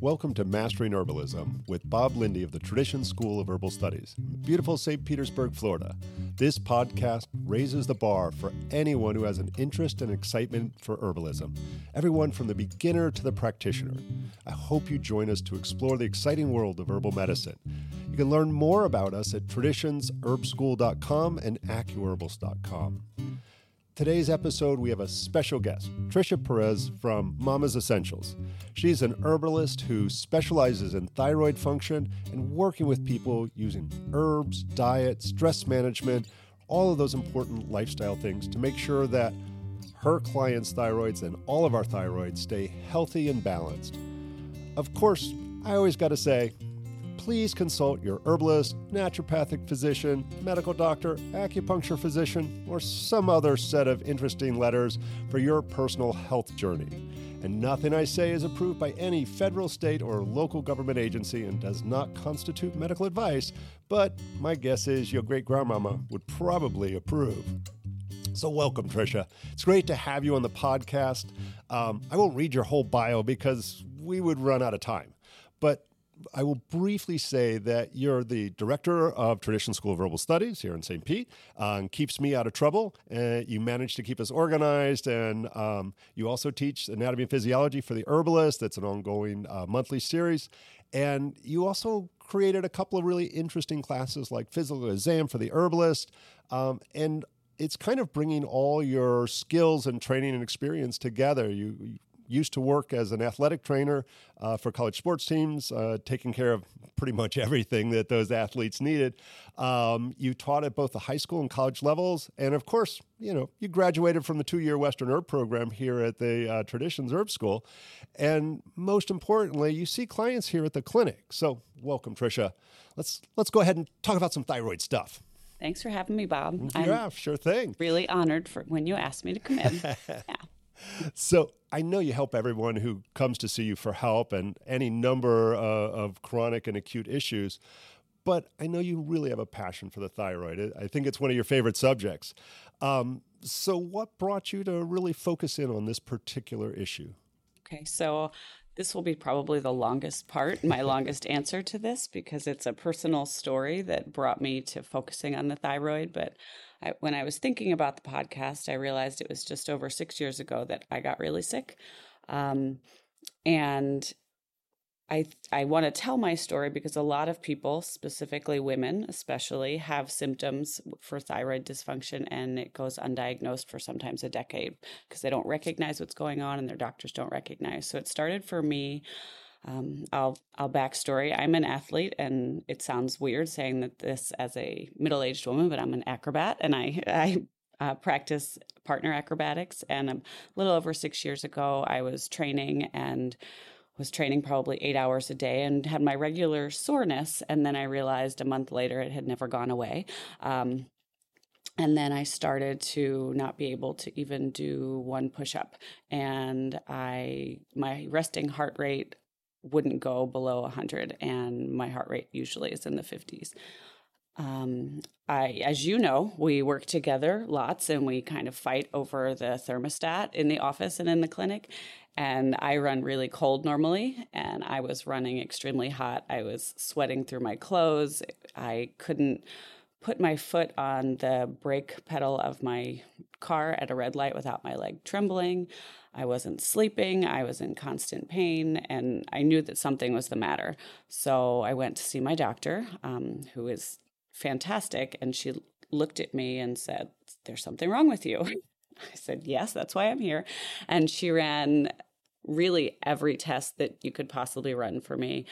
Welcome to Mastering Herbalism with Bob Linde of the Tradition School of Herbal Studies, beautiful St. Petersburg, Florida. This podcast raises the bar for anyone who has an interest and excitement for herbalism, everyone from the beginner to the practitioner. I hope you join us to explore the exciting world of herbal medicine. You can learn more about us at traditionsherbschool.com and acuherbals.com. Today's episode, we have a special guest, Tricia Perez from Mama's Essentials. She's an herbalist who specializes in thyroid function and working with people using herbs, diet, stress management, all of those important lifestyle things to make sure that her clients' thyroids and all of our thyroids stay healthy and balanced. Of course, I always got to say, please consult your herbalist, naturopathic physician, medical doctor, acupuncture physician, or some other set of interesting letters for your personal health journey. And nothing I say is approved by any federal, state, or local government agency and does not constitute medical advice, but my guess is your great grandmama would probably approve. So, welcome, Tricia. It's great to have you on the podcast. Um, I won't read your whole bio because we would run out of time. But I will briefly say that you're the director of Tradition School of Herbal Studies here in St. Pete. Um, keeps me out of trouble. Uh, you manage to keep us organized, and um, you also teach anatomy and physiology for the herbalist. That's an ongoing uh, monthly series, and you also created a couple of really interesting classes like physical exam for the herbalist, um, and it's kind of bringing all your skills and training and experience together. You, used to work as an athletic trainer uh, for college sports teams, uh, taking care of pretty much everything that those athletes needed. Um, you taught at both the high school and college levels, and of course, you know you graduated from the two-year Western Herb program here at the uh, Traditions Herb School, and most importantly, you see clients here at the clinic. So, welcome, Tricia. Let's let's go ahead and talk about some thyroid stuff. Thanks for having me, Bob. Yeah, I'm sure thing. Really honored for when you asked me to come in. yeah so I know you help everyone who comes to see you for help and any number uh, of chronic and acute issues. But I know you really have a passion for the thyroid. I think it's one of your favorite subjects. Um, so, what brought you to really focus in on this particular issue? Okay, so this will be probably the longest part, my longest answer to this, because it's a personal story that brought me to focusing on the thyroid. But I, when I was thinking about the podcast, I realized it was just over six years ago that I got really sick. Um, and I I want to tell my story because a lot of people, specifically women especially, have symptoms for thyroid dysfunction and it goes undiagnosed for sometimes a decade because they don't recognize what's going on and their doctors don't recognize. So it started for me um, I'll I'll backstory. I'm an athlete, and it sounds weird saying that this as a middle aged woman, but I'm an acrobat, and I I uh, practice partner acrobatics. And a little over six years ago, I was training and was training probably eight hours a day and had my regular soreness. And then I realized a month later it had never gone away. Um, and then I started to not be able to even do one push up. And I, my resting heart rate wouldn't go below 100 and my heart rate usually is in the 50s um, I, as you know, we work together lots and we kind of fight over the thermostat in the office and in the clinic. And I run really cold normally, and I was running extremely hot. I was sweating through my clothes. I couldn't put my foot on the brake pedal of my car at a red light without my leg trembling. I wasn't sleeping. I was in constant pain, and I knew that something was the matter. So I went to see my doctor, um, who is fantastic, and she looked at me and said, There's something wrong with you. I said, Yes, that's why I'm here. And she ran really every test that you could possibly run for me.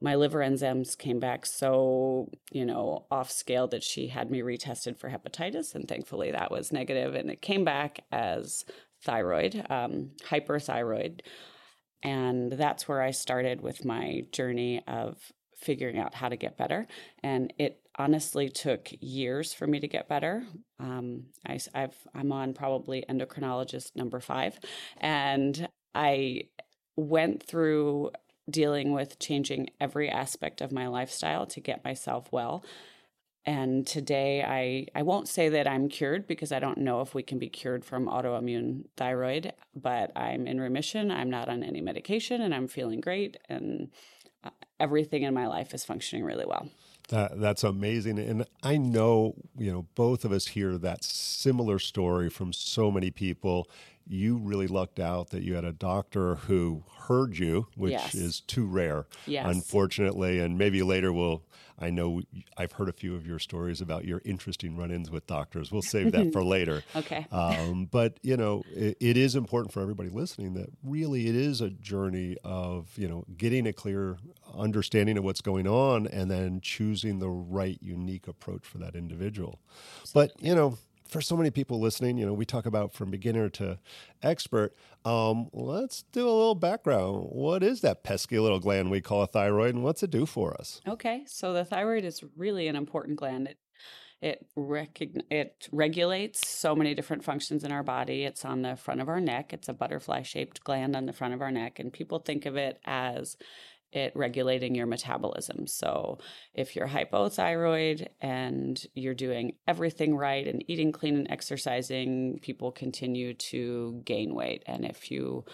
My liver enzymes came back so, you know, off scale that she had me retested for hepatitis. And thankfully that was negative And it came back as thyroid, um, hyperthyroid. And that's where I started with my journey of figuring out how to get better. And it honestly took years for me to get better. Um, I, I've, I'm on probably endocrinologist number five. And I went through dealing with changing every aspect of my lifestyle to get myself well and today I, I won't say that I'm cured because I don't know if we can be cured from autoimmune thyroid, but I'm in remission. I'm not on any medication and I'm feeling great. And uh, everything in my life is functioning really well. That, that's amazing. And I know, you know, both of us hear that similar story from so many people. You really lucked out that you had a doctor who heard you, which yes. is too rare, yes. unfortunately. And maybe later we'll I know I've heard a few of your stories about your interesting run-ins with doctors. We'll save that for later. okay. Um, but you know, it, it is important for everybody listening that really it is a journey of you know getting a clear understanding of what's going on and then choosing the right unique approach for that individual. But you know, for so many people listening, you know, we talk about from beginner to expert. Um, let's do a little background. What is that pesky little gland we call a thyroid, and what's it do for us? Okay, so the thyroid is really an important gland. It it, recogn- it regulates so many different functions in our body. It's on the front of our neck. It's a butterfly shaped gland on the front of our neck, and people think of it as it regulating your metabolism. So, if you're hypothyroid and you're doing everything right and eating clean and exercising, people continue to gain weight. And if you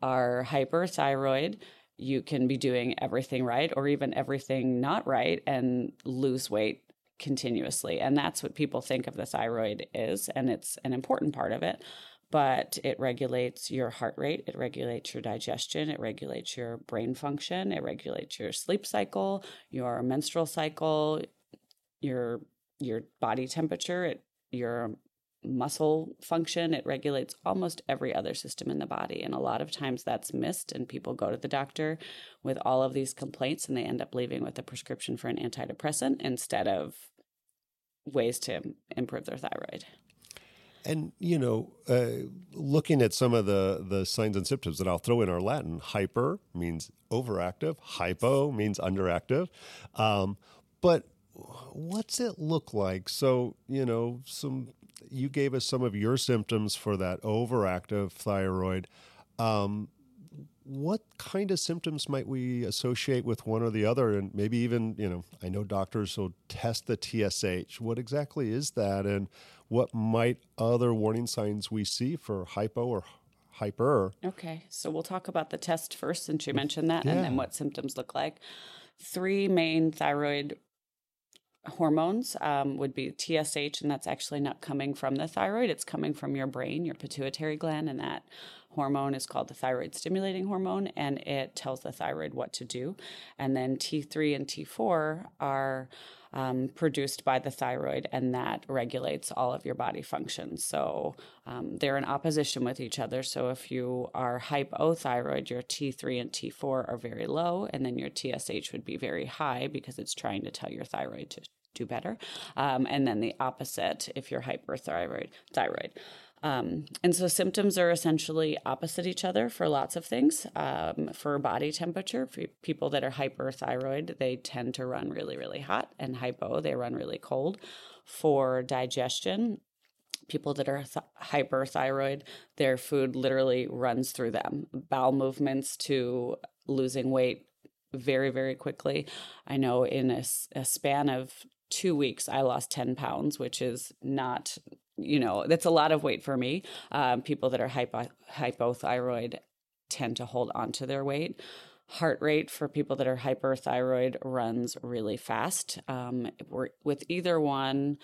are hyperthyroid, you can be doing everything right or even everything not right and lose weight continuously. And that's what people think of the thyroid is. And it's an important part of it but it regulates your heart rate, it regulates your digestion, it regulates your brain function, it regulates your sleep cycle, your menstrual cycle, your your body temperature, it, your muscle function, it regulates almost every other system in the body. And a lot of times that's missed, and people go to the doctor with all of these complaints and they end up leaving with a prescription for an antidepressant instead of ways to improve their thyroid. And you know, uh, looking at some of the the signs and symptoms, that I'll throw in our Latin. Hyper means overactive. Hypo means underactive. Um, but what's it look like? So you know, some you gave us some of your symptoms for that overactive thyroid. Um, what kind of symptoms might we associate with one or the other and maybe even you know i know doctors will test the tsh what exactly is that and what might other warning signs we see for hypo or hyper okay so we'll talk about the test first since you mentioned that yeah. and then what symptoms look like three main thyroid hormones um, would be TSH, and that's actually not coming from the thyroid. It's coming from your brain, your pituitary gland, and that hormone is called the thyroid stimulating hormone, and it tells the thyroid what to do. And then T3 and T4 are um, produced by the thyroid, and that regulates all of your body functions. So um, they're in opposition with each other. So if you are hypothyroid, your T3 and T4 are very low, and then your TSH would be very high because it's trying to tell your thyroid to do better. Um, and then the opposite if you're hyperthyroid. Thyroid. Um, and so symptoms are essentially opposite each other for lots of things. Um, for body temperature, for people that are hyperthyroid, they tend to run really, really hot, and hypo, they run really cold. For digestion, people that are th- hyperthyroid, their food literally runs through them. Bowel movements to losing weight very, very quickly. I know in a, a span of two weeks, I lost 10 pounds, which is not you know, that's a lot of weight for me. Um, people that are hypo, hypothyroid tend to hold on to their weight. Heart rate for people that are hyperthyroid runs really fast. Um, with either one,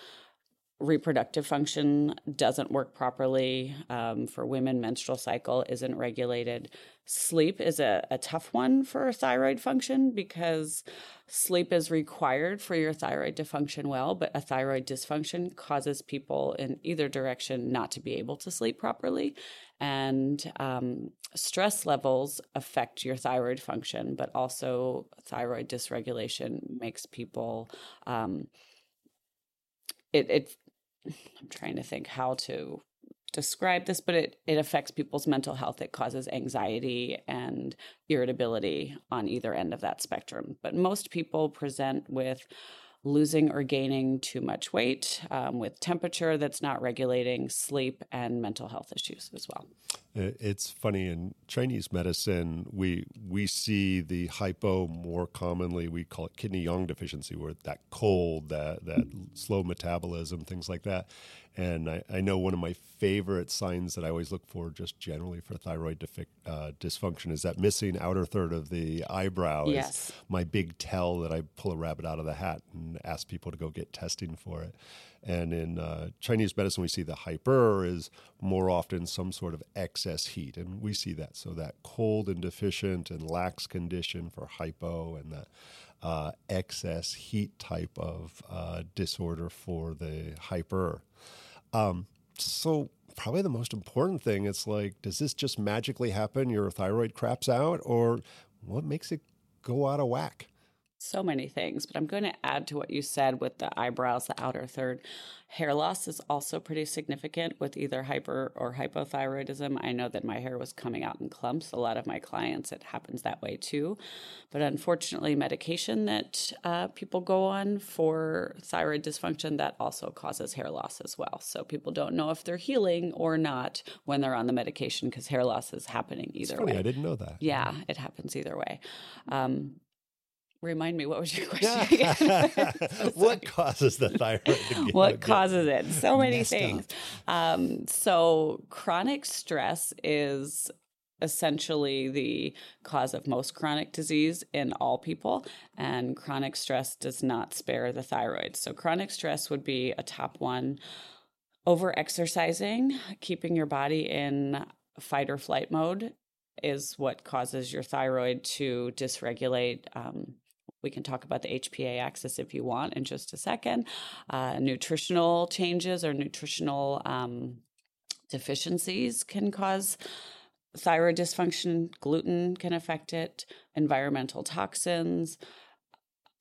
reproductive function doesn't work properly. Um, for women, menstrual cycle isn't regulated. Sleep is a, a tough one for thyroid function because sleep is required for your thyroid to function well, but a thyroid dysfunction causes people in either direction not to be able to sleep properly. And um, stress levels affect your thyroid function, but also thyroid dysregulation makes people. Um, it, it I'm trying to think how to describe this, but it, it affects people's mental health. It causes anxiety and irritability on either end of that spectrum. But most people present with losing or gaining too much weight, um, with temperature that's not regulating, sleep, and mental health issues as well. It's funny in Chinese medicine, we we see the hypo more commonly. We call it kidney yang deficiency, where that cold, that that slow metabolism, things like that. And I, I know one of my favorite signs that I always look for, just generally for thyroid defi- uh, dysfunction, is that missing outer third of the eyebrow. Yes. my big tell that I pull a rabbit out of the hat and ask people to go get testing for it. And in uh, Chinese medicine, we see the hyper is more often some sort of excess heat. And we see that. So that cold and deficient and lax condition for hypo and that uh, excess heat type of uh, disorder for the hyper. Um, so probably the most important thing it's like does this just magically happen your thyroid craps out or what makes it go out of whack so many things, but I'm going to add to what you said with the eyebrows, the outer third. Hair loss is also pretty significant with either hyper or hypothyroidism. I know that my hair was coming out in clumps. A lot of my clients, it happens that way too. But unfortunately, medication that uh, people go on for thyroid dysfunction, that also causes hair loss as well. So people don't know if they're healing or not when they're on the medication because hair loss is happening either way. I didn't know that. Yeah, it happens either way. Um, Remind me, what was your question? what causes the thyroid? what causes it? So many things. Um, so, chronic stress is essentially the cause of most chronic disease in all people, and chronic stress does not spare the thyroid. So, chronic stress would be a top one. Over exercising, keeping your body in fight or flight mode is what causes your thyroid to dysregulate. Um, we can talk about the HPA axis if you want in just a second. Uh, nutritional changes or nutritional um, deficiencies can cause thyroid dysfunction. Gluten can affect it, environmental toxins,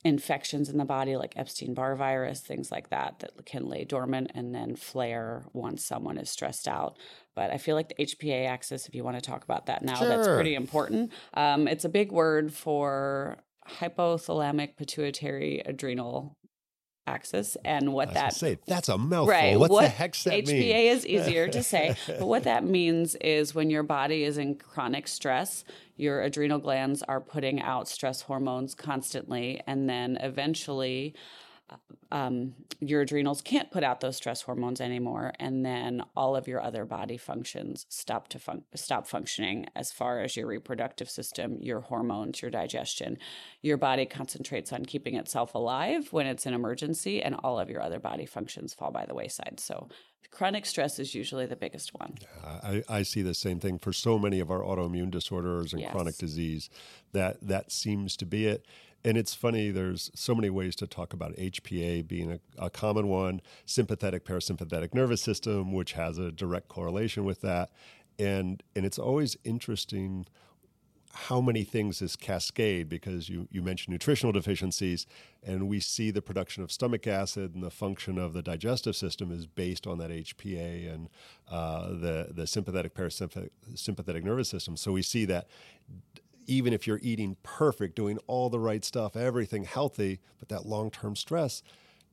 infections in the body like Epstein Barr virus, things like that, that can lay dormant and then flare once someone is stressed out. But I feel like the HPA axis, if you want to talk about that now, sure. that's pretty important. Um, it's a big word for hypothalamic pituitary adrenal axis and what that say that's a mouthful right what, what the heck that HPA mean? is easier to say but what that means is when your body is in chronic stress your adrenal glands are putting out stress hormones constantly and then eventually um, your adrenals can't put out those stress hormones anymore, and then all of your other body functions stop to fun- stop functioning. As far as your reproductive system, your hormones, your digestion, your body concentrates on keeping itself alive when it's an emergency, and all of your other body functions fall by the wayside. So chronic stress is usually the biggest one. I, I, see the same thing for so many of our autoimmune disorders and yes. chronic disease. That that seems to be it. And it's funny, there's so many ways to talk about HPA being a, a, common one, sympathetic parasympathetic nervous system, which has a direct correlation with that. And, and it's always interesting how many things is cascade because you, you mentioned nutritional deficiencies and we see the production of stomach acid and the function of the digestive system is based on that HPA and uh, the, the sympathetic parasympathetic nervous system. So we see that even if you're eating perfect, doing all the right stuff, everything healthy, but that long term stress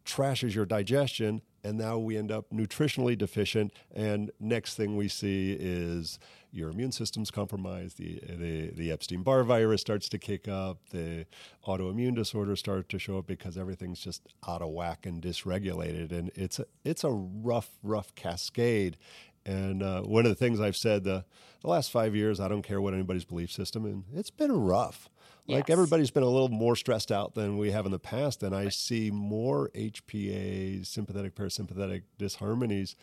trashes your digestion. And now we end up nutritionally deficient. And next thing we see is your immune system's compromised. The, the, the Epstein Barr virus starts to kick up. The autoimmune disorders start to show up because everything's just out of whack and dysregulated. And it's a, it's a rough, rough cascade. And uh, one of the things I've said the, the last five years, I don't care what anybody's belief system, and it's been rough. Yes. Like everybody's been a little more stressed out than we have in the past, and I see more HPA, sympathetic parasympathetic disharmonies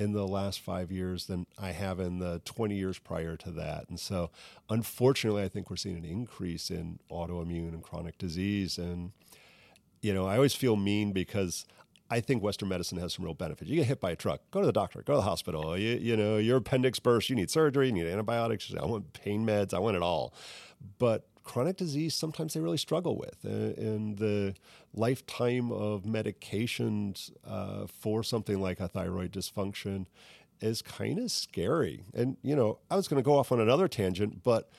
in the last five years than I have in the 20 years prior to that. And so, unfortunately, I think we're seeing an increase in autoimmune and chronic disease. And, you know, I always feel mean because I think Western medicine has some real benefits. You get hit by a truck, go to the doctor, go to the hospital. You, you know, your appendix burst, you need surgery, you need antibiotics. I want pain meds, I want it all. But chronic disease, sometimes they really struggle with. And the lifetime of medications uh, for something like a thyroid dysfunction is kind of scary. And, you know, I was going to go off on another tangent, but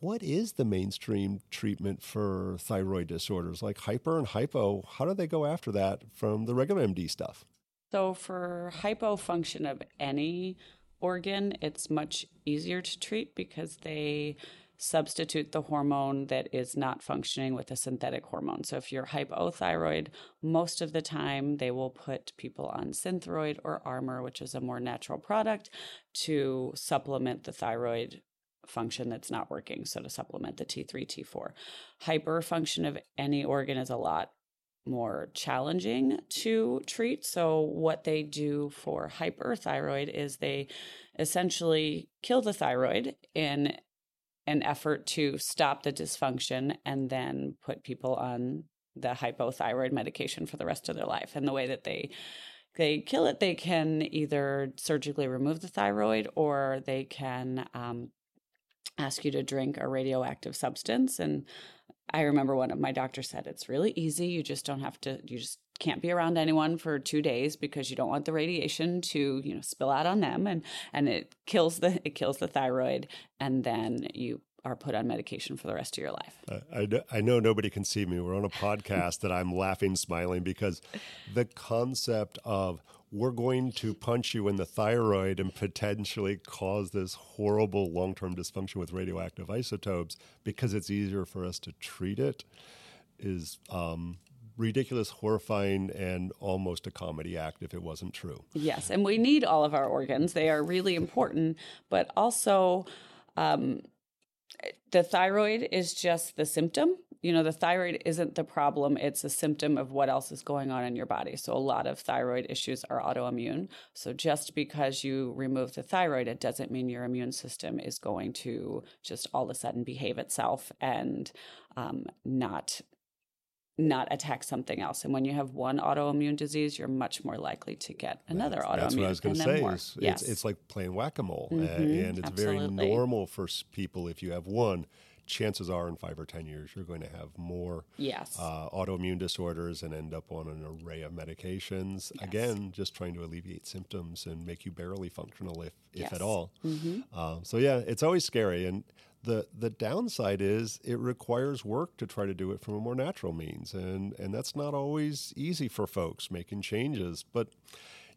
what is the mainstream treatment for thyroid disorders like hyper and hypo? How do they go after that from the regular MD stuff? So, for hypofunction of any organ, it's much easier to treat because they substitute the hormone that is not functioning with a synthetic hormone. So if you're hypothyroid, most of the time they will put people on Synthroid or Armour, which is a more natural product, to supplement the thyroid function that's not working. So to supplement the T3, T4. Hyperfunction of any organ is a lot more challenging to treat. So, what they do for hyperthyroid is they essentially kill the thyroid in an effort to stop the dysfunction and then put people on the hypothyroid medication for the rest of their life. And the way that they they kill it, they can either surgically remove the thyroid or they can um, ask you to drink a radioactive substance. And I remember one of my doctors said it's really easy. You just don't have to. You just can't be around anyone for two days because you don't want the radiation to you know spill out on them and and it kills the it kills the thyroid and then you are put on medication for the rest of your life. I, I know nobody can see me. We're on a podcast that I'm laughing, smiling because the concept of we're going to punch you in the thyroid and potentially cause this horrible long term dysfunction with radioactive isotopes because it's easier for us to treat it is um, ridiculous, horrifying, and almost a comedy act if it wasn't true. Yes, and we need all of our organs. They are really important, but also um, the thyroid is just the symptom. You know, the thyroid isn't the problem, it's a symptom of what else is going on in your body. So, a lot of thyroid issues are autoimmune. So, just because you remove the thyroid, it doesn't mean your immune system is going to just all of a sudden behave itself and um, not not attack something else. And when you have one autoimmune disease, you're much more likely to get another that's, autoimmune. That's what I was going to say. Is yes. it's, it's, like playing whack a mole, mm-hmm, and it's absolutely. very normal for people if you have one. Chances are, in five or ten years, you're going to have more yes. uh, autoimmune disorders and end up on an array of medications. Yes. Again, just trying to alleviate symptoms and make you barely functional, if if yes. at all. Mm-hmm. Uh, so yeah, it's always scary, and the the downside is it requires work to try to do it from a more natural means, and and that's not always easy for folks making changes. But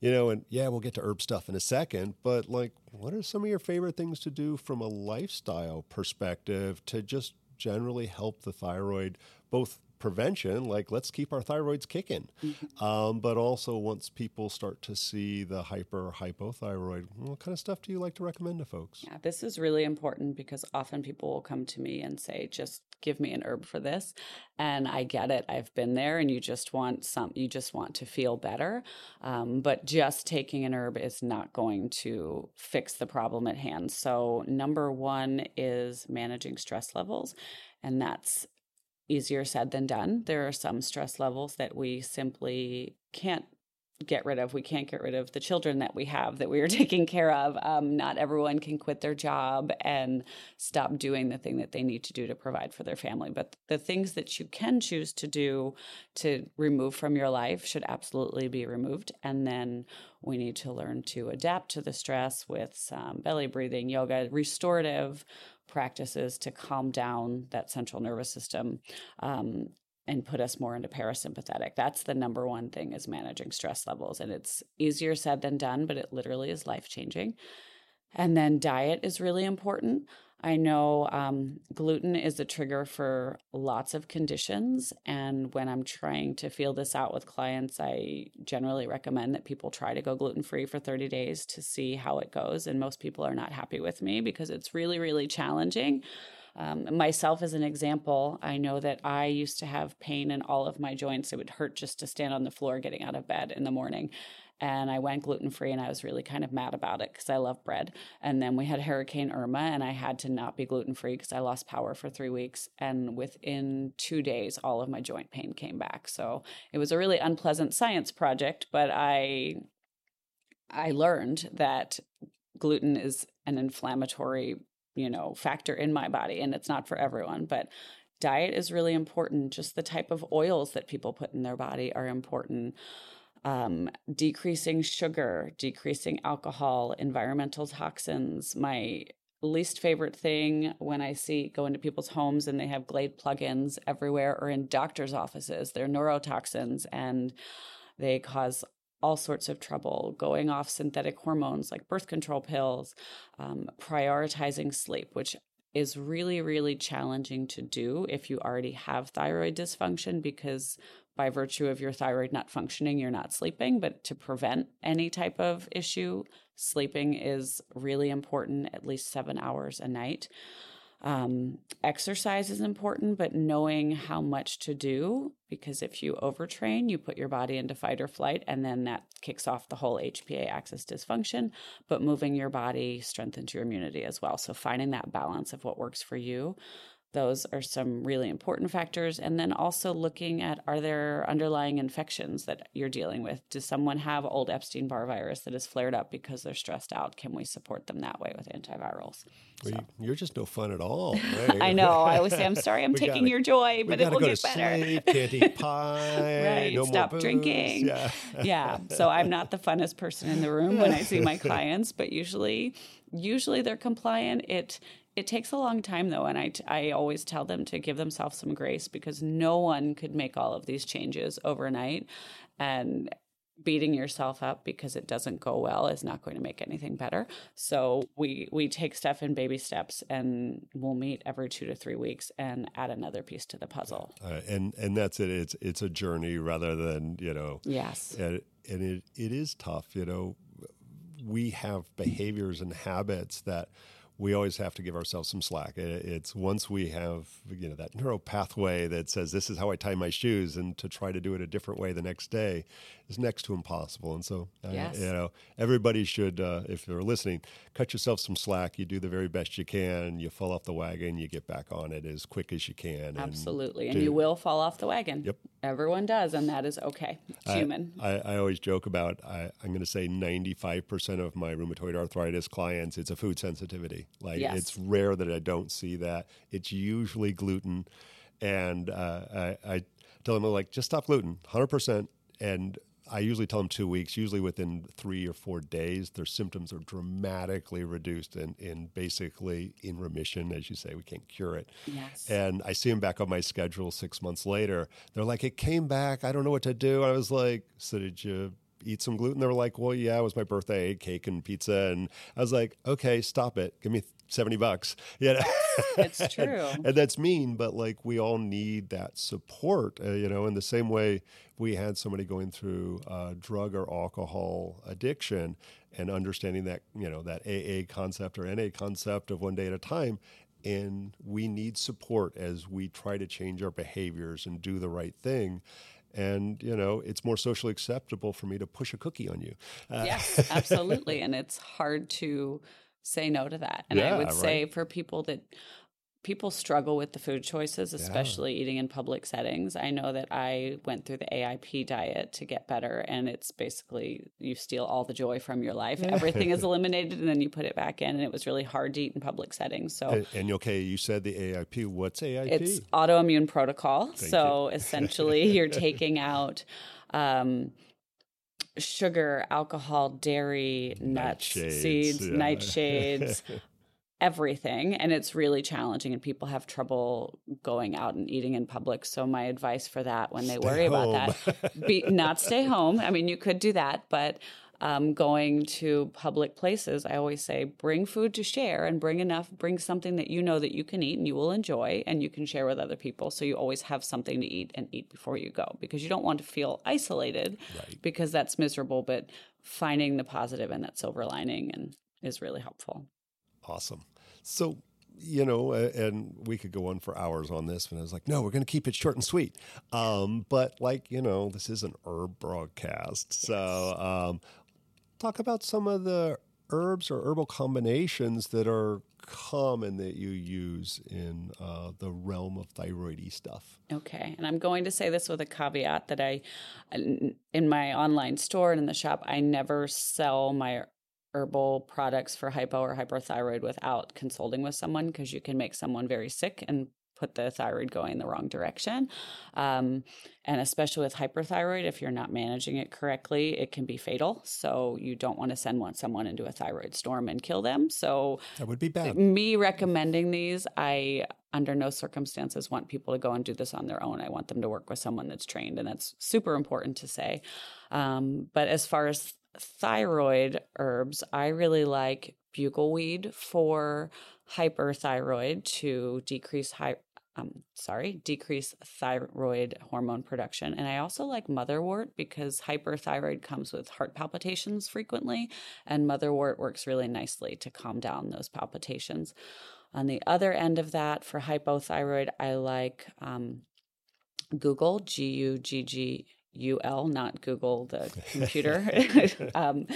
you know, and yeah, we'll get to herb stuff in a second. But like, what are some of your favorite things to do from a lifestyle perspective to just generally help the thyroid both prevention, like let's keep our thyroids kicking. Mm-hmm. Um, but also, once people start to see the hyper hypothyroid, what kind of stuff do you like to recommend to folks? Yeah, this is really important because often people will come to me and say, just give me an herb for this. And I get it. I've been there and you just want some, you just want to feel better. Um, but just taking an herb is not going to fix the problem at hand. So, number one is managing stress levels. And that's easier said than done. There are some stress levels that we simply can't get rid of. We can't get rid of the children that we have that we are taking care of. Um, not everyone can quit their job and stop doing the thing that they need to do to provide for their family. But the things that you can choose to do to remove from your life should absolutely be removed. And then we need to learn to adapt to the stress with some belly breathing, yoga, restorative practices to calm down that central nervous system um, and put us more into parasympathetic. That's the number one thing is managing stress levels. And it's easier said than done, but it literally is life changing. And then diet is really important. I know um, gluten is a trigger for lots of conditions. And when I'm trying to feel this out with clients, I generally recommend that people try to go gluten free for 30 days to see how it goes. And most people are not happy with me because it's really, really challenging. Um, myself, as an example, I know that I used to have pain in all of my joints. It would hurt just to stand on the floor getting out of bed in the morning and I went gluten free and I was really kind of mad about it because I love bread. And then we had Hurricane Irma and I had to not be gluten free because I lost power for three weeks. And within two days, all of my joint pain came back. So it was a really unpleasant science project, but I I learned that gluten is an inflammatory, you know, factor in my body and it's not for everyone, but diet is really important. Just the type of oils that people put in their body are important um, decreasing sugar, decreasing alcohol, environmental toxins. My least favorite thing when I see go into people's homes and they have Glade plugins everywhere or in doctors' offices, they're neurotoxins and they cause all sorts of trouble going off synthetic hormones like birth control pills, um, prioritizing sleep, which is really, really challenging to do if you already have thyroid dysfunction because by virtue of your thyroid not functioning, you're not sleeping. But to prevent any type of issue, sleeping is really important, at least seven hours a night. Um, exercise is important, but knowing how much to do, because if you overtrain, you put your body into fight or flight, and then that kicks off the whole HPA axis dysfunction. But moving your body strengthens your immunity as well. So finding that balance of what works for you those are some really important factors. And then also looking at are there underlying infections that you're dealing with? Does someone have old Epstein Barr virus that has flared up because they're stressed out? Can we support them that way with antivirals? Well, so. You're just no fun at all. Right? I know. I always say, I'm sorry, I'm taking gotta, your joy, but it will get better. Sleep, can't eat pie. right. No Stop drinking. Yeah. yeah. So I'm not the funnest person in the room when I see my clients, but usually usually they're compliant. It it takes a long time though and I, I always tell them to give themselves some grace because no one could make all of these changes overnight and beating yourself up because it doesn't go well is not going to make anything better. So we we take stuff in baby steps and we'll meet every two to three weeks and add another piece to the puzzle. Uh, and and that's it. It's it's a journey rather than you know yes. and, and it, it is tough you know. We have behaviors and habits that we always have to give ourselves some slack. It's once we have you know that neuro pathway that says this is how I tie my shoes, and to try to do it a different way the next day is next to impossible. And so, uh, yes. you know, everybody should, uh, if you're listening, cut yourself some slack. You do the very best you can. You fall off the wagon. You get back on it as quick as you can. Absolutely, and, and you will fall off the wagon. Yep, everyone does, and that is okay. It's I, human. I, I, always joke about. I, I'm going to say 95 percent of my rheumatoid arthritis clients, it's a food sensitivity. Like yes. it's rare that I don't see that. It's usually gluten, and uh, I, I tell them like just stop gluten, 100 percent, and I usually tell them two weeks. Usually within three or four days, their symptoms are dramatically reduced and, and basically in remission. As you say, we can't cure it. Yes. And I see them back on my schedule six months later. They're like, it came back. I don't know what to do. I was like, so did you eat some gluten? They were like, well, yeah, it was my birthday, I ate cake and pizza. And I was like, okay, stop it. Give me 70 bucks. Yeah. it's true. and, and, that's mean, but like we all need that support, uh, you know, in the same way we had somebody going through uh, drug or alcohol addiction and understanding that, you know, that AA concept or NA concept of one day at a time. And we need support as we try to change our behaviors and do the right thing and you know it's more socially acceptable for me to push a cookie on you. Uh, yes absolutely. And it's hard to say no to that. And yeah, i would right. say for people that people struggle with the food choices, especially yeah. eating in public settings. I know that I went through the AIP diet to get better, and it's basically you steal all the joy from your life. Everything is eliminated, and then you put it back in, and it was really hard to eat in public settings. So, and, and okay, you said the AIP. What's AIP? It's autoimmune protocol. Thank so you. essentially, you're taking out. Um, sugar, alcohol, dairy, nuts, seeds, yeah. nightshades, everything and it's really challenging and people have trouble going out and eating in public so my advice for that when they stay worry home. about that be not stay home i mean you could do that but um, going to public places i always say bring food to share and bring enough bring something that you know that you can eat and you will enjoy and you can share with other people so you always have something to eat and eat before you go because you don't want to feel isolated right. because that's miserable but finding the and that silver lining and is really helpful awesome so, you know, and we could go on for hours on this, And I was like, no, we're going to keep it short and sweet. Um, but like, you know, this is an herb broadcast. Yes. So, um, talk about some of the herbs or herbal combinations that are common that you use in uh, the realm of thyroidy stuff. Okay, and I'm going to say this with a caveat that I, in my online store and in the shop, I never sell my herbal products for hypo or hyperthyroid without consulting with someone because you can make someone very sick and put the thyroid going the wrong direction. Um, and especially with hyperthyroid, if you're not managing it correctly, it can be fatal. So you don't want to send one, someone into a thyroid storm and kill them. So that would be bad. Me recommending these, I under no circumstances want people to go and do this on their own. I want them to work with someone that's trained, and that's super important to say. Um, but as far as thyroid herbs, I really like bugleweed for hyperthyroid to decrease high um, sorry, decrease thyroid hormone production. And I also like motherwort because hyperthyroid comes with heart palpitations frequently, and motherwort works really nicely to calm down those palpitations. On the other end of that, for hypothyroid, I like um, Guggul, G U G G UL, not Google the computer. um,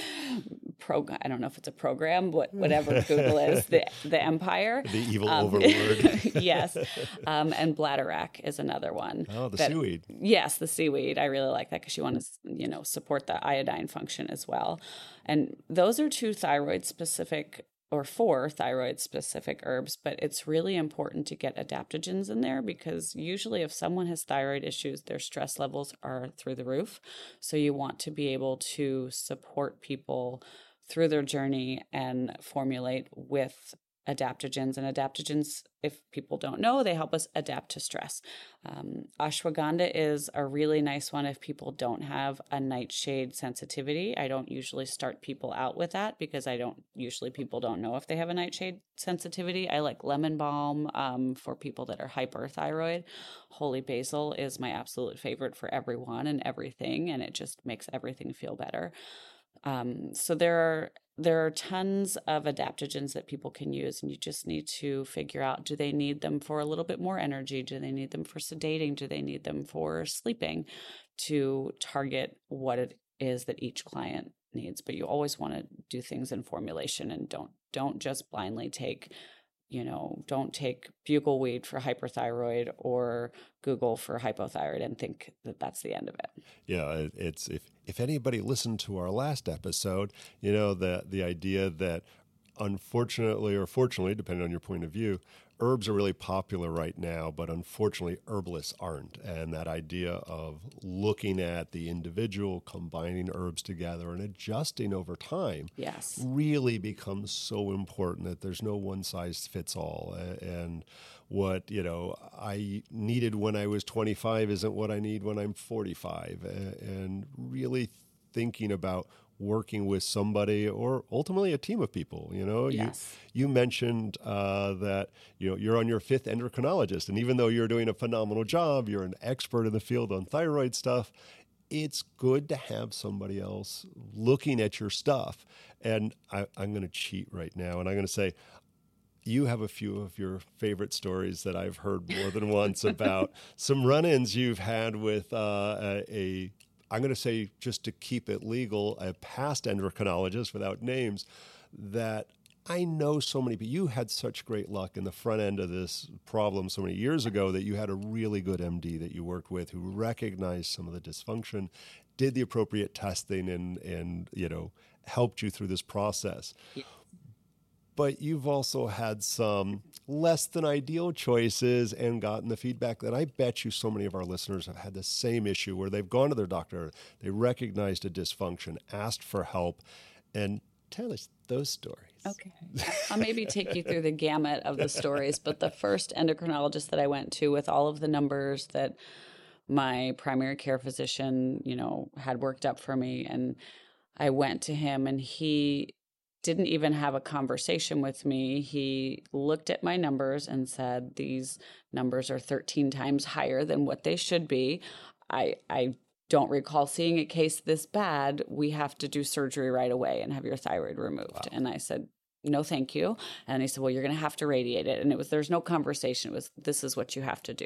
program. I don't know if it's a program, what whatever Google is, the the empire, the evil um, overlord. yes, um, and bladderwrack is another one. Oh, the that, seaweed. Yes, the seaweed. I really like that because you want to you know support the iodine function as well, and those are two thyroid specific or four thyroid specific herbs, but it's really important to get adaptogens in there because usually if someone has thyroid issues, their stress levels are through the roof. So you want to be able to support people through their journey and formulate with adaptogens. And adaptogens, if people don't know, they help us adapt to stress. Um, ashwagandha is a really nice one if people don't have a nightshade sensitivity. I don't usually start people out with that because I don't usually people don't know if they have a nightshade sensitivity. I like lemon balm um, for people that are hyperthyroid. Holy basil is my absolute favorite for everyone and everything, and it just makes everything feel better. Um, so there are there are tons of adaptogens that people can use, and you just need to figure out do they need them for a little bit more energy? Do they need them for sedating? Do they need them for sleeping? To target what it is that each client needs. But you always want to do things in formulation and don't don't just blindly take you know, don't take bugleweed for hyperthyroid or Guggul for hypothyroid and think that that's the end of it. Yeah, it's if if anybody listened to our last episode, you know the the idea that unfortunately or fortunately, depending on your point of view, herbs are really popular right now, but unfortunately, herbalists aren't. And that idea of looking at the individual, combining herbs together, and adjusting over time yes. really becomes so important that there's no one size fits all. And what you know I needed when I was 25 isn't what I need when I'm 45, and really thinking about working with somebody or ultimately a team of people. You know, yes. you you mentioned uh, that you know you're on your fifth endocrinologist, and even though you're doing a phenomenal job, you're an expert in the field on thyroid stuff. It's good to have somebody else looking at your stuff. And I, I'm going to cheat right now, and I'm going to say you have a few of your favorite stories that I've heard more than once about some run-ins you've had with uh, a, a I'm going to say, just to keep it legal, a past endocrinologist without names, that I know so many people. You had such great luck in the front end of this problem so many years ago that you had a really good MD that you worked with who recognized some of the dysfunction, did the appropriate testing, and and you know helped you through this process. Yeah but you've also had some less than ideal choices and gotten the feedback that I bet you so many of our listeners have had the same issue where they've gone to their doctor, they recognized a dysfunction, asked for help, and tell us those stories. Okay. I'll maybe take you through the gamut of the stories, but the first endocrinologist that I went to with all of the numbers that my primary care physician, you know, had worked up for me and I went to him and he didn't even have a conversation with me. He looked at my numbers and said, These numbers are 13 times higher than what they should be. I, I don't recall seeing a case this bad. We have to do surgery right away and have your thyroid removed. Wow. And I said, no thank you. And he said well you're going to have to radiate it. And it was there's no conversation. It was this is what you have to do.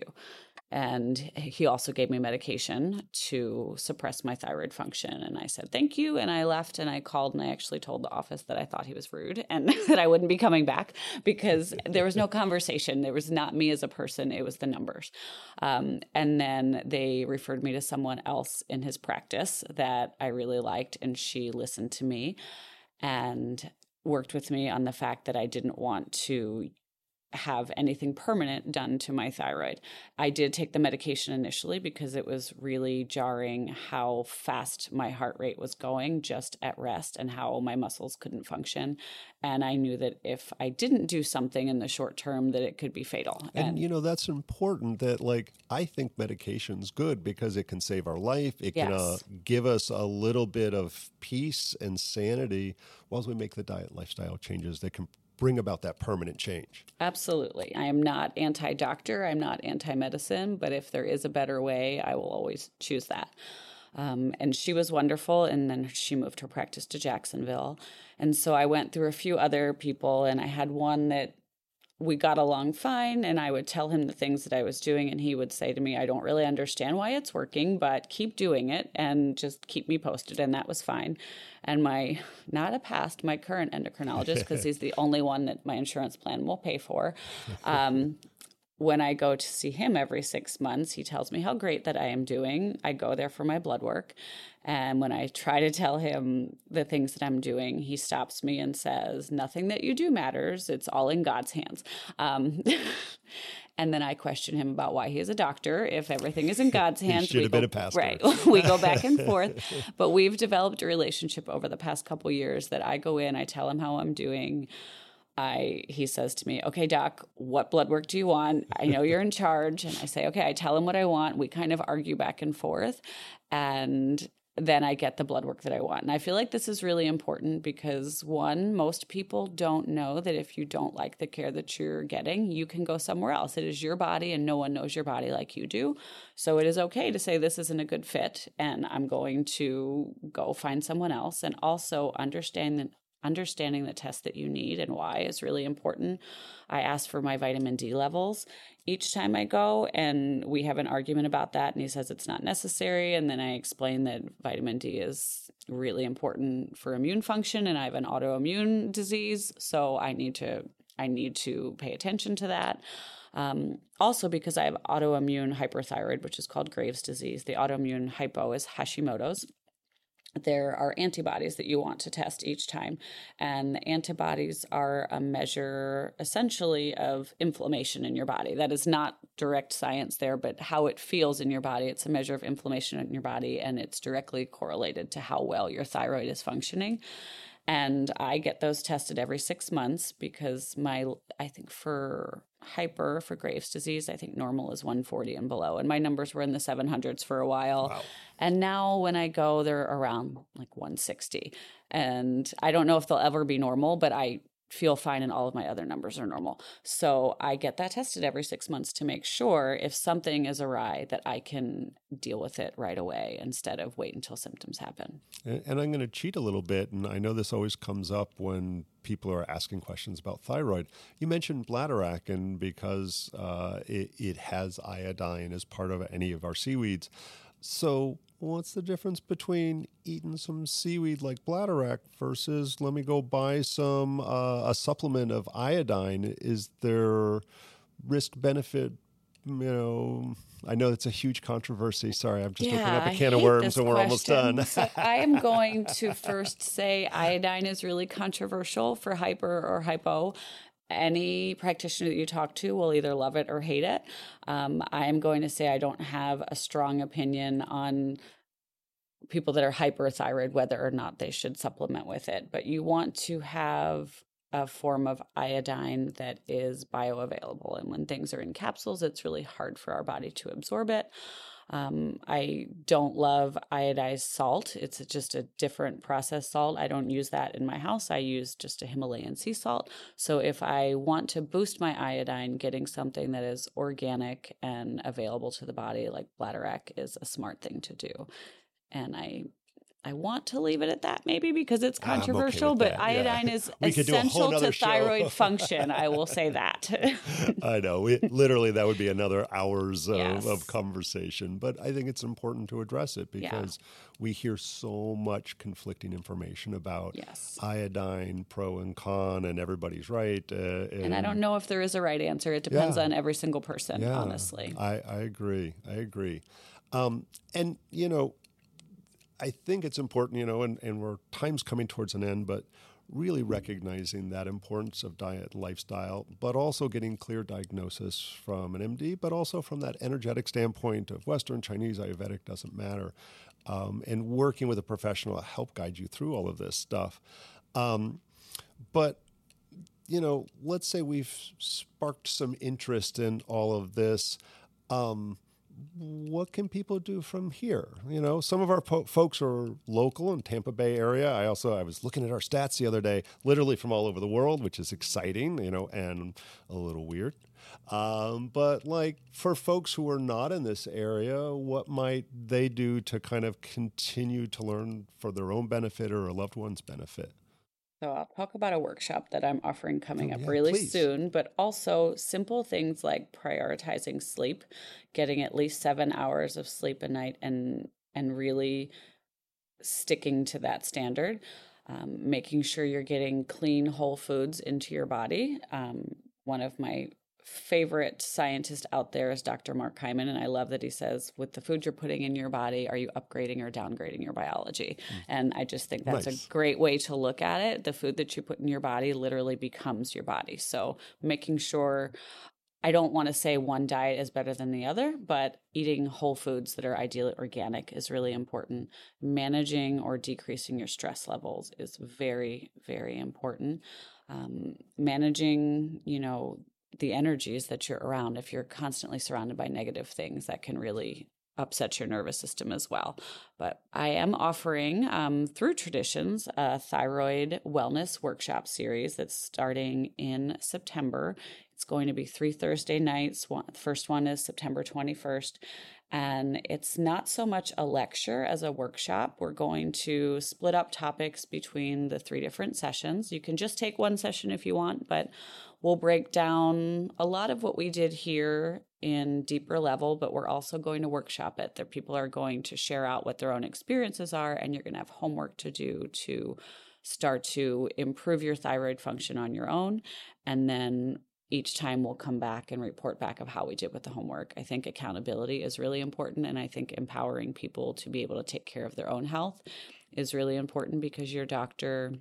And he also gave me medication to suppress my thyroid function. And i said thank you. And i left and i called and i actually told the office that i thought he was rude and that i wouldn't be coming back because there was no conversation. There was not me as a person. It was the numbers. Um, and then they referred me to someone else in his practice that i really liked and she listened to me. And worked with me on the fact that I didn't want to have anything permanent done to my thyroid. I did take the medication initially because it was really jarring how fast my heart rate was going just at rest and how my muscles couldn't function. And I knew that if I didn't do something in the short term that it could be fatal. And, and you know that's important that like I think medication's good because it can save our life. It yes. can uh, give us a little bit of peace and sanity while we make the diet lifestyle changes that can bring about that permanent change. Absolutely. I am not anti doctor, I'm not anti medicine, but if there is a better way, I will always choose that. Um, and she was wonderful. And then she moved her practice to Jacksonville. And so I went through a few other people, and I had one that we got along fine and I would tell him the things that I was doing and he would say to me I don't really understand why it's working but keep doing it and just keep me posted and that was fine. And my not a past my current endocrinologist because he's the only one that my insurance plan will pay for. Um, when I go to see him every six months, he tells me how great that I am doing. I go there for my blood work. And when I try to tell him the things that I'm doing, he stops me and says, Nothing that you do matters. It's all in God's hands. Um, and then I question him about why he is a doctor. If everything is in God's hands, should have go, been a pastor. Right. we go back and forth. But we've developed a relationship over the past couple years that I go in, I tell him how I'm doing. I he says to me, "Okay, doc, what blood work do you want? I know you're in charge." And I say, "Okay." I tell him what I want. We kind of argue back and forth, and then I get the blood work that I want. And I feel like this is really important because one, most people don't know that if you don't like the care that you're getting, you can go somewhere else. It is your body and no one knows your body like you do. So it is okay to say this isn't a good fit and I'm going to go find someone else and also understand that understanding the test that you need and why is really important. I ask for my vitamin D levels each time I go, and we have an argument about that. And he says it's not necessary. And then I explain that vitamin D is really important for immune function, and I have an autoimmune disease, so I need to I need to pay attention to that. Um, also, because I have autoimmune hyperthyroid, which is called Graves' disease, the autoimmune hypo is Hashimoto's there are antibodies that you want to test each time. And the antibodies are a measure essentially of inflammation in your body. That is not direct science there, but how it feels in your body. It's a measure of inflammation in your body, and it's directly correlated to how well your thyroid is functioning. And I get those tested every six months because my, I think for hyper, for Graves' disease, I think normal is 140 and below. And my numbers were in the 700s for a while. Wow. And now when I go, they're around like 160. And I don't know if they'll ever be normal, but I feel fine and all of my other numbers are normal. So I get that tested every six months to make sure if something is awry that I can deal with it right away instead of wait until symptoms happen. And, and I'm going to cheat a little bit. And I know this always comes up when people are asking questions about thyroid. You mentioned bladderwrack, and because uh, it, it has iodine as part of any of our seaweeds. So what's the difference between eating some seaweed like bladderwrack versus let me go buy some uh, a supplement of iodine? Is there risk benefit? You know, I know it's a huge controversy. Sorry, I'm just yeah, opening up a can of worms and we're almost done. so I am going to first say iodine is really controversial for hyper or hypo any practitioner that you talk to will either love it or hate it. Um, I'm going to say I don't have a strong opinion on people that are hyperthyroid whether or not they should supplement with it, but you want to have a form of iodine that is bioavailable. And when things are in capsules, it's really hard for our body to absorb it. Um, I don't love iodized salt. It's just a different processed salt. I don't use that in my house. I use just a Himalayan sea salt. So if I want to boost my iodine, getting something that is organic and available to the body, like bladderwrack, is a smart thing to do. And I I want to leave it at that maybe because it's controversial, okay but that. iodine yeah. is essential to thyroid function. I will say that. I know. Literally, that would be another hours of, yes. of, conversation. But I think it's important to address it because yeah. we hear so much conflicting information about yes. iodine, pro and con, and everybody's right. Uh, and, and, I don't know if there is a right answer. It depends yeah. on every single person, honestly. I, I agree. I agree. Um, and, you know, I think it's important, you know, and, and we're time's coming towards an end, but really recognizing that importance of diet and lifestyle, but also getting clear diagnosis from an MD, but also from that energetic standpoint of Western, Chinese, Ayurvedic, doesn't matter, um, and working with a professional to help guide you through all of this stuff. Um, but you know, let's say we've sparked some interest in all of this. Um, what can people do from here? You know, some of our po- folks are local in Tampa Bay area. I also I was looking at our stats the other day, literally from all over the world, which is exciting, you know, and a little weird. Um, but like for folks who are not in this area, what might they do to kind of continue to learn for their own benefit or a loved one's benefit? So I'll talk about a workshop that I'm offering coming oh, up yeah, really please. soon, but also simple things like prioritizing sleep, getting at least 7 hours of sleep a night and and really sticking to that standard. Um, making sure you're getting clean whole foods into your body. Um, one of my favorite scientist out there is Dr. Mark Hyman, and I love that he says, with the food you're putting in your body, are you upgrading or downgrading your biology? Mm. And I just think that's nice. a great way to look at it. The food that you put in your body literally becomes your body. So making sure I don't want to say one diet is better than the other, but eating whole foods that are ideally organic is really important. Managing or decreasing your stress levels is very, very important. Um, managing, you know, the energies that you're around if you're constantly surrounded by negative things that can really upset your nervous system as well. But I am offering um, through Traditions a thyroid wellness workshop series that's starting in September. It's going to be three Thursday nights. One, the first one is September 21st. And it's not so much a lecture as a workshop. We're going to split up topics between the three different sessions. You can just take one session if you want, but We'll break down a lot of what we did here in deeper level, but we're also going to workshop it. That people are going to share out what their own experiences are, and you're going to have homework to do to start to improve your thyroid function on your own. And then each time we'll come back and report back of how we did with the homework. I think accountability is really important. And I think empowering people to be able to take care of their own health is really important because your doctor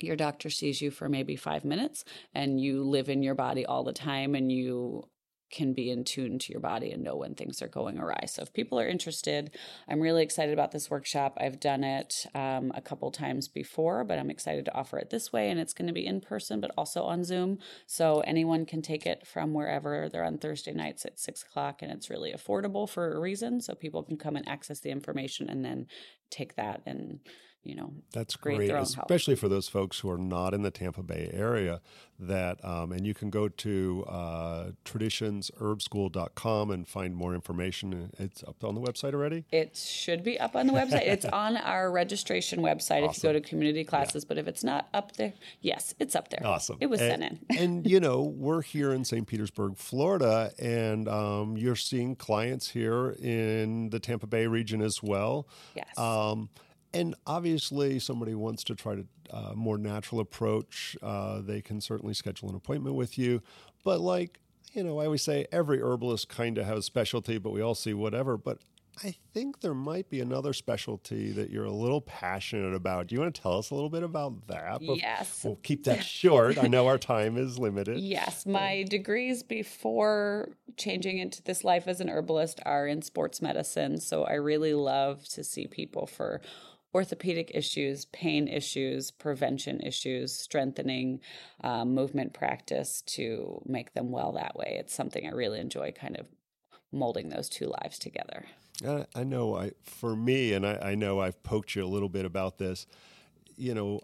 your doctor sees you for maybe five minutes and you live in your body all the time and you can be in tune to your body and know when things are going awry. So if people are interested, I'm really excited about this workshop. I've done it um, a couple times before, but I'm excited to offer it this way. And it's going to be in person, but also on Zoom. So anyone can take it from wherever. They're on Thursday nights at six o'clock, and it's really affordable for a reason. So people can come and access the information and then take that and you know that's great especially for those folks who are not in the tampa bay area that um, and you can go to uh, traditionsherbschool.com and find more information. It's up on the website already? It should be up on the website. It's on our registration website awesome. if you go to community classes yeah. but if it's not up there yes it's up there. Awesome. It was and, sent in. and you know we're here in st petersburg florida and um, you're seeing clients here in the tampa bay region as well. Yes. Um, and obviously, somebody wants to try to uh, more natural approach. Uh, they can certainly schedule an appointment with you. But like you know, I always say every herbalist kind of has a specialty, but we all see whatever. But I think there might be another specialty that you're a little passionate about. Do you want to tell us a little bit about that? Yes. We'll keep that short. I know our time is limited. Yes. My degrees before changing into this life as an herbalist are in sports medicine. So I really love to see people for orthopedic issues, pain issues, prevention issues, strengthening um, movement practice to make them well that way. It's something I really enjoy kind of molding those two lives together. I know I, for me, and I, I know I've poked you a little bit about this, you know,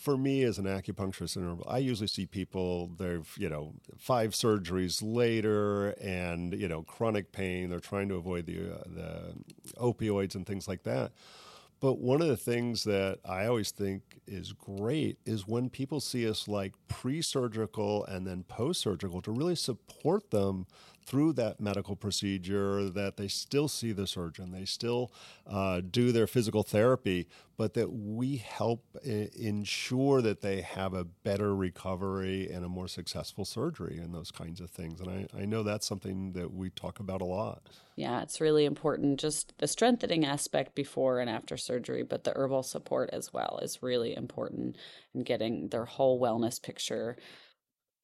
for me as an acupuncturist and I usually see people they've you know five surgeries later and you know chronic pain they're trying to avoid the uh, the opioids and things like that but one of the things that I always think is great is when people see us like pre surgical and then post surgical to really support them through that medical procedure, that they still see the surgeon, they still uh, do their physical therapy, but that we help I- ensure that they have a better recovery and a more successful surgery and those kinds of things. And I, I know that's something that we talk about a lot. Yeah, it's really important. Just the strengthening aspect before and after surgery, but the herbal support as well is really important in getting their whole wellness picture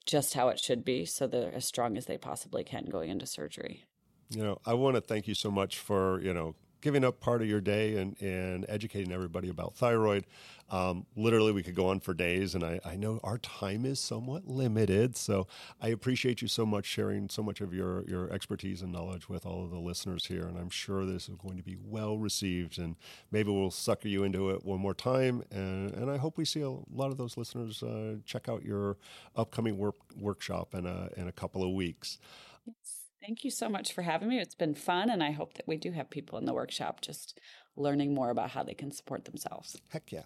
just how it should be so they're as strong as they possibly can going into surgery. You know, I want to thank you so much for, you know, giving up part of your day and, and educating everybody about thyroid. Um, literally, we could go on for days, and I, I know our time is somewhat limited. So I appreciate you so much sharing so much of your, your expertise and knowledge with all of the listeners here. And I'm sure this is going to be well received, and maybe we'll sucker you into it one more time. And, and I hope we see a lot of those listeners uh, check out your upcoming work, workshop in a, in a couple of weeks. Yes. Thank you so much for having me. It's been fun, and I hope that we do have people in the workshop just learning more about how they can support themselves. Heck yeah.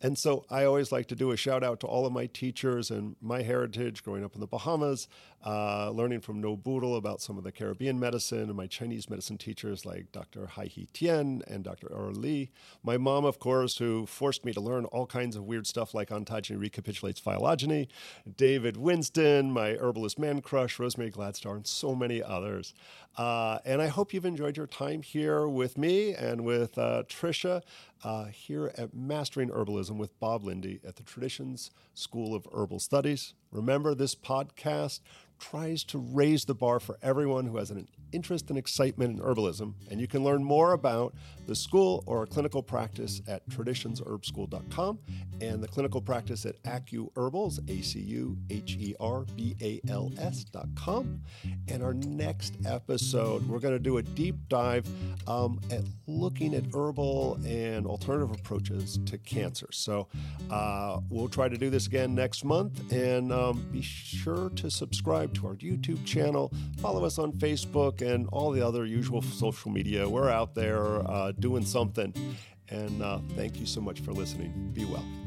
And so I always like to do a shout out to all of my teachers and my heritage growing up in the Bahamas, uh, learning from Nobudel about some of the Caribbean medicine, and my Chinese medicine teachers like Dr. Hai He Tian and Dr. Er Li. My mom, of course, who forced me to learn all kinds of weird stuff like ontogeny recapitulates phylogeny, David Winston, my herbalist man crush, Rosemary Gladstar, and so many others. Uh, and I hope you've enjoyed your time here with me and with uh, Tricia uh, here at Mastering Herbalism with Bob Linde at the Traditions School of Herbal Studies. Remember, this podcast tries to raise the bar for everyone who has an interest and excitement in herbalism. And you can learn more about the school or clinical practice at traditionsherbschool.com and the clinical practice at Acu Herbals, A C U H E R B A L S.com. And our next episode, we're going to do a deep dive um, at looking at herbal and alternative approaches to cancer. So uh, we'll try to do this again next month. And um, be sure to subscribe to our YouTube channel, follow us on Facebook, and all the other usual social media. We're out there uh, doing something. And uh, thank you so much for listening. Be well.